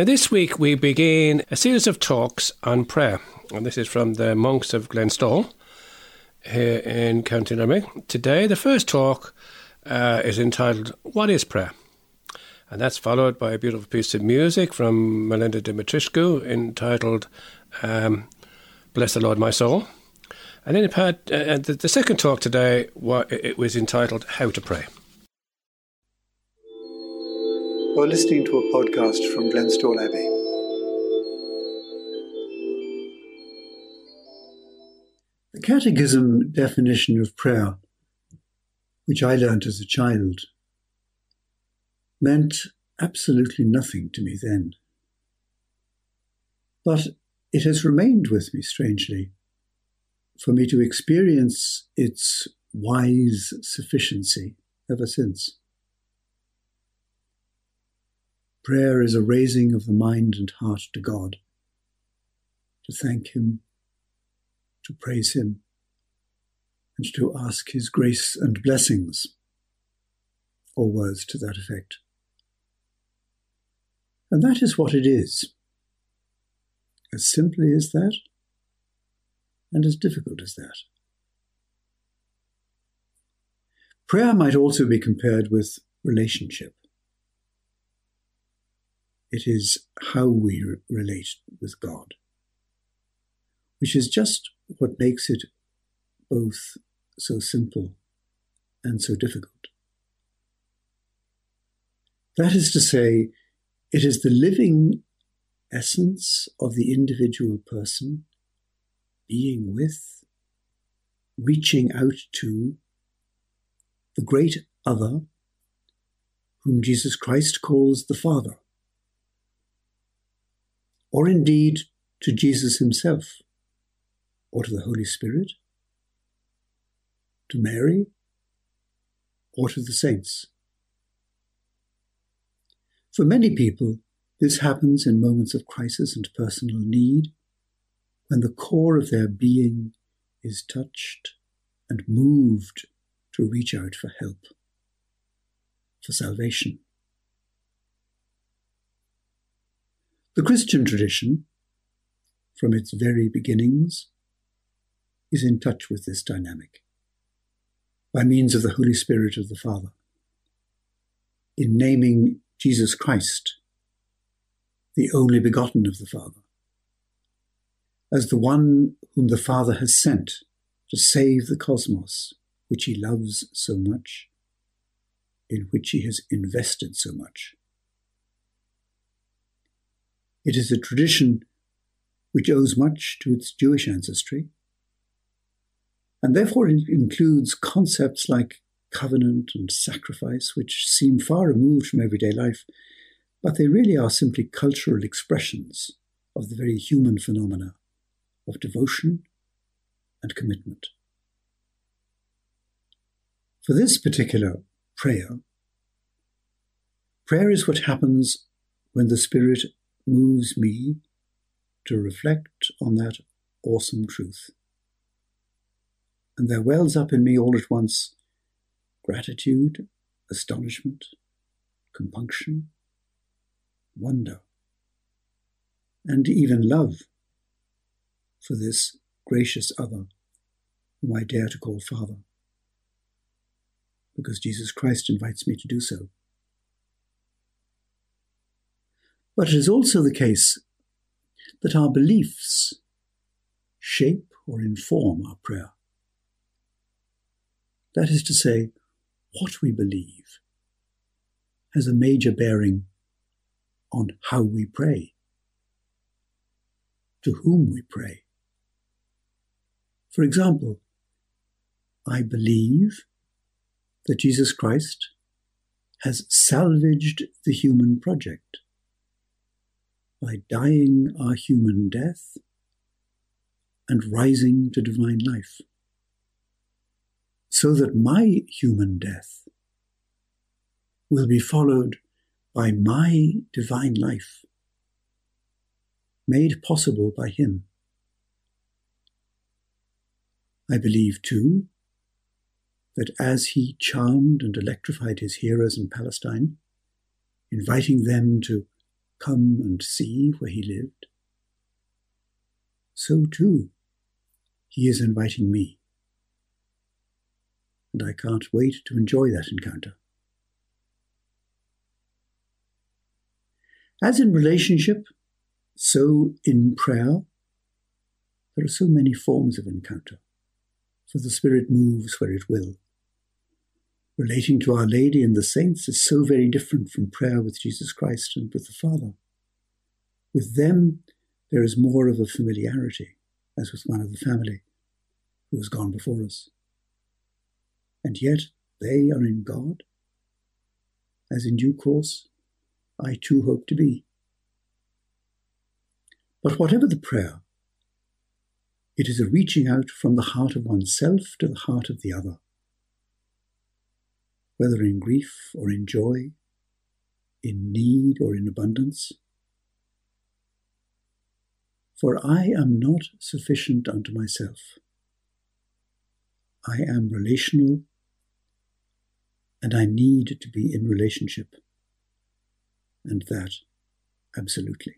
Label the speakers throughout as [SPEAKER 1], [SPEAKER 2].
[SPEAKER 1] Now, this week we begin a series of talks on prayer, and this is from the monks of Glenstal here in County Limerick. Today, the first talk uh, is entitled What is Prayer? And that's followed by a beautiful piece of music from Melinda Dimitrescu entitled um, Bless the Lord, My Soul. And then had, uh, the, the second talk today, it was entitled How to Pray.
[SPEAKER 2] You're listening to a podcast from Glenstal Abbey. The Catechism definition of prayer, which I learnt as a child, meant absolutely nothing to me then. But it has remained with me strangely for me to experience its wise sufficiency ever since. Prayer is a raising of the mind and heart to God, to thank Him, to praise Him, and to ask His grace and blessings, or words to that effect. And that is what it is. As simply as that, and as difficult as that. Prayer might also be compared with relationship. It is how we re- relate with God, which is just what makes it both so simple and so difficult. That is to say, it is the living essence of the individual person being with, reaching out to the great other whom Jesus Christ calls the Father, or indeed to Jesus himself, or to the Holy Spirit, to Mary, or to the saints. For many people, this happens in moments of crisis and personal need when the core of their being is touched and moved to reach out for help, for salvation. The Christian tradition, from its very beginnings, is in touch with this dynamic by means of the Holy Spirit of the Father. In naming Jesus Christ, the only begotten of the Father, as the one whom the Father has sent to save the cosmos, which he loves so much, in which he has invested so much. It is a tradition which owes much to its Jewish ancestry, and therefore it includes concepts like covenant and sacrifice, which seem far removed from everyday life, but they really are simply cultural expressions of the very human phenomena of devotion and commitment. For this particular prayer, prayer is what happens when the Spirit moves me to reflect on that awesome truth. And there wells up in me all at once gratitude, astonishment, compunction, wonder, and even love for this gracious other whom I dare to call Father, because Jesus Christ invites me to do so. But it is also the case that our beliefs shape or inform our prayer. That is to say, what we believe has a major bearing on how we pray, to whom we pray, for example, I believe that Jesus Christ has salvaged the human project by dying our human death and rising to divine life, so that my human death will be followed by my divine life, made possible by Him. I believe, too, that as he charmed and electrified his hearers in Palestine, inviting them to come and see where he lived, so too he is inviting me. And I can't wait to enjoy that encounter. As in relationship, so in prayer, there are so many forms of encounter, for the Spirit moves where it will. Relating to Our Lady and the saints is so very different from prayer with Jesus Christ and with the Father. With them, there is more of a familiarity, as with one of the family who has gone before us. And yet they are in God, as in due course I too hope to be. But whatever the prayer, it is a reaching out from the heart of oneself to the heart of the other. Whether in grief or in joy, in need or in abundance. For I am not sufficient unto myself. I am relational and I need to be in relationship. And that absolutely.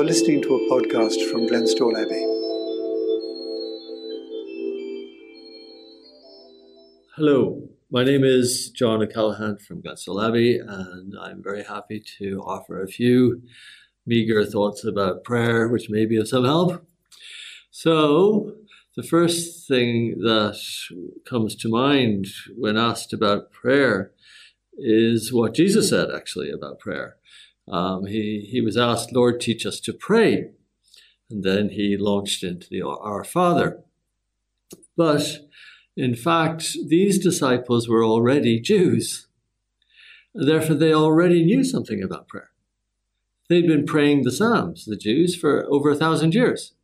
[SPEAKER 2] You're listening to a podcast from Glenstal Abbey.
[SPEAKER 3] Hello, my name is John O'Callaghan from Glenstal Abbey, and I'm very happy to offer a few meager thoughts about prayer, which may be of some help. So, the first thing that comes to mind when asked about prayer is what Jesus said actually about prayer. Um, he, he was asked, Lord, teach us to pray. And then he launched into the Our Father. But in fact, these disciples were already Jews. Therefore, they already knew something about prayer. They'd been praying the Psalms, the Jews, for over a thousand years.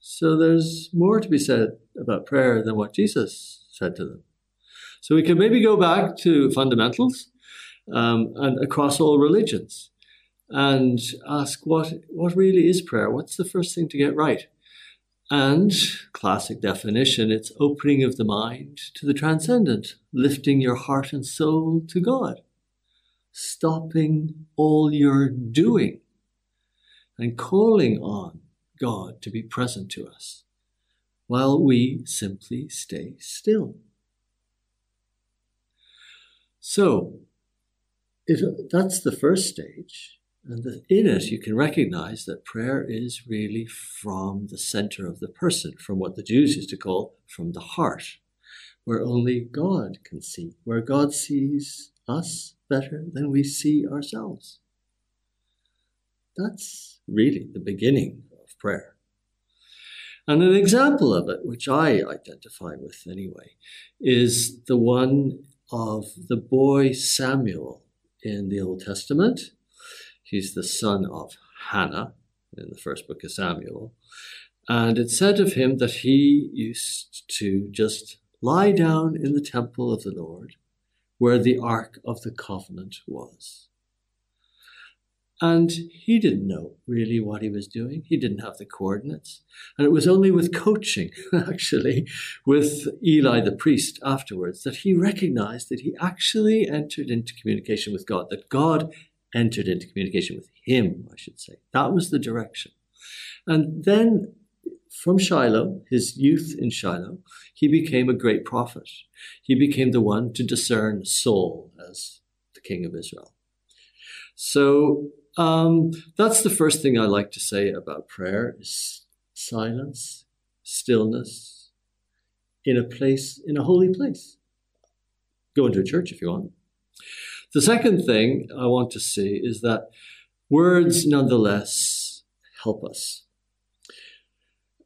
[SPEAKER 3] So there's more to be said about prayer than what Jesus said to them. So we can maybe go back to fundamentals um, and across all religions and ask what, what really is prayer? What's the first thing to get right? And classic definition, it's opening of the mind to the transcendent, lifting your heart and soul to God, stopping all your doing and calling on God to be present to us while we simply stay still. So, that's the first stage. And that in it, you can recognize that prayer is really from the center of the person, from what the Jews used to call from the heart, where only God can see, where God sees us better than we see ourselves. That's really the beginning of prayer. And an example of it, which I identify with anyway, is the one of the boy Samuel in the Old Testament He's the son of Hannah in the first book of Samuel. And it said of him that he used to just lie down in the temple of the Lord where the Ark of the Covenant was. And he didn't know really what he was doing. He didn't have the coordinates. And it was only with coaching, actually, with Eli the priest afterwards, that he recognized that he actually entered into communication with God, that God entered into communication with him, I should say. That was the direction. And then from Shiloh, his youth in Shiloh, he became a great prophet. He became the one to discern Saul as the king of Israel. So um, that's the first thing I like to say about prayer is silence, stillness, in a place, in a holy place. Go into a church if you want. The second thing I want to see is that words nonetheless help us.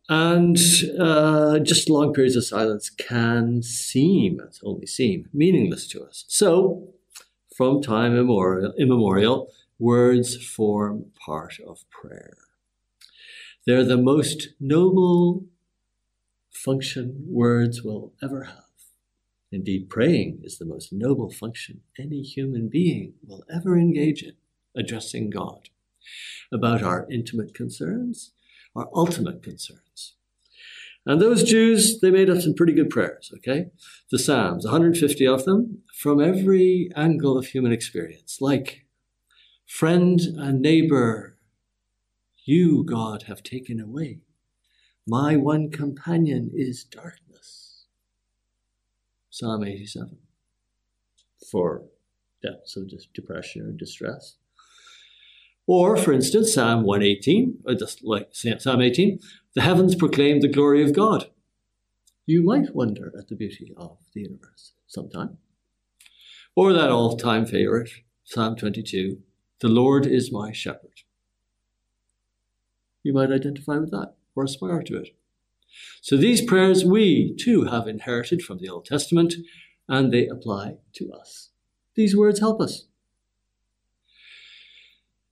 [SPEAKER 3] And uh, just long periods of silence can seem, only seem, meaningless to us. So, from time immemorial, immemorial, words form part of prayer. They're the most noble function words will ever have. Indeed, praying is the most noble function any human being will ever engage in, addressing God about our intimate concerns, our ultimate concerns. And those Jews, they made up some pretty good prayers, okay? The Psalms, 150 of them, from every angle of human experience, like, Friend and neighbor, you, God, have taken away. My one companion is darkness. Psalm 87 for depths of depression or distress. Or, for instance, Psalm 118, or uh, just like Psalm 18, the heavens proclaim the glory of God. You might wonder at the beauty of the universe sometime. Or that all time favorite, Psalm 22, the Lord is my shepherd. You might identify with that or aspire to it. So these prayers we too have inherited from the Old Testament and they apply to us. These words help us.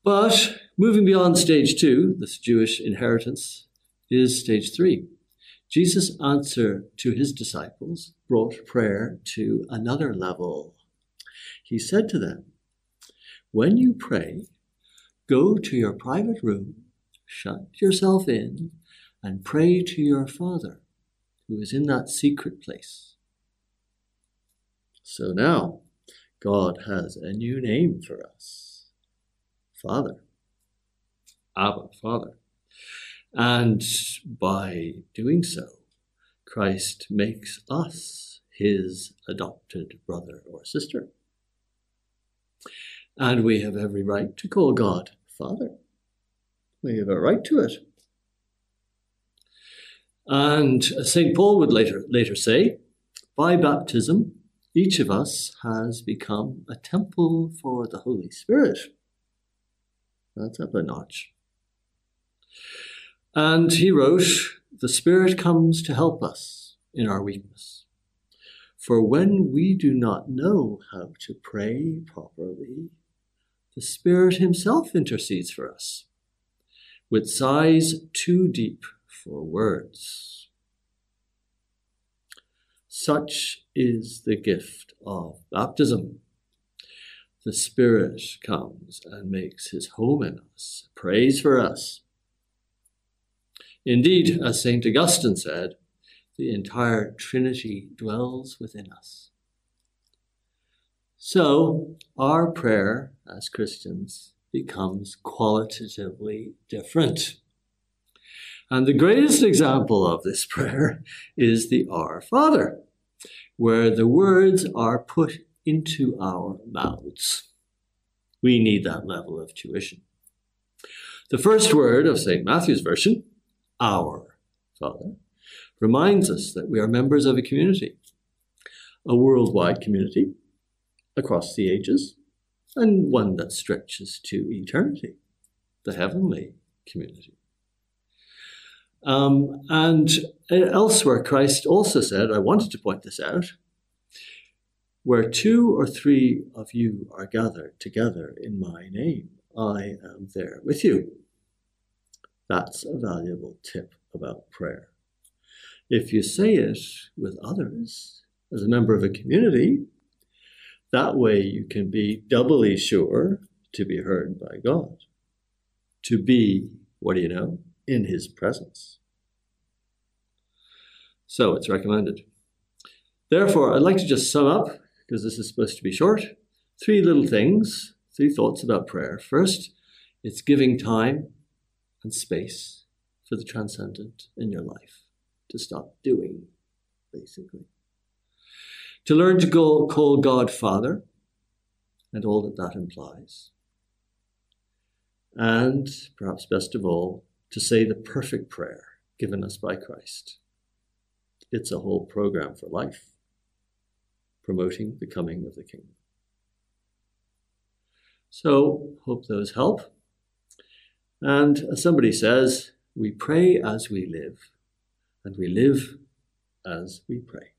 [SPEAKER 3] But moving beyond stage two, this Jewish inheritance, is stage three. Jesus' answer to his disciples brought prayer to another level. He said to them, When you pray, go to your private room, shut yourself in, and pray to your Father who is in that secret place. So now, God has a new name for us Father. Abba, Father. And by doing so, Christ makes us his adopted brother or sister. And we have every right to call God Father. We have a right to it. And uh, St. Paul would later, later say, by baptism, each of us has become a temple for the Holy Spirit. That's up a notch. And he wrote, The Spirit comes to help us in our weakness. For when we do not know how to pray properly, the Spirit Himself intercedes for us with sighs too deep for words. Such is the gift of baptism. The Spirit comes and makes his home in us, prays for us. Indeed, as St. Augustine said, the entire Trinity dwells within us. So, our prayer as Christians becomes qualitatively different. And the greatest example of this prayer is the Our Father, where the words are put into our mouths. We need that level of tuition. The first word of St. Matthew's version, Our Father, reminds us that we are members of a community, a worldwide community across the ages, and one that stretches to eternity, the heavenly community. Um, and elsewhere, Christ also said, I wanted to point this out, where two or three of you are gathered together in my name, I am there with you. That's a valuable tip about prayer. If you say it with others, as a member of a community, that way you can be doubly sure to be heard by God, to be, what do you know, in His presence. So it's recommended. Therefore, I'd like to just sum up, because this is supposed to be short, three little things, three thoughts about prayer. First, it's giving time and space for the transcendent in your life to stop doing, basically to learn to go, call God Father and all that that implies. And perhaps best of all, to say the perfect prayer given us by Christ. It's a whole program for life, promoting the coming of the kingdom. So, hope those help. And as somebody says, we pray as we live, and we live as we pray.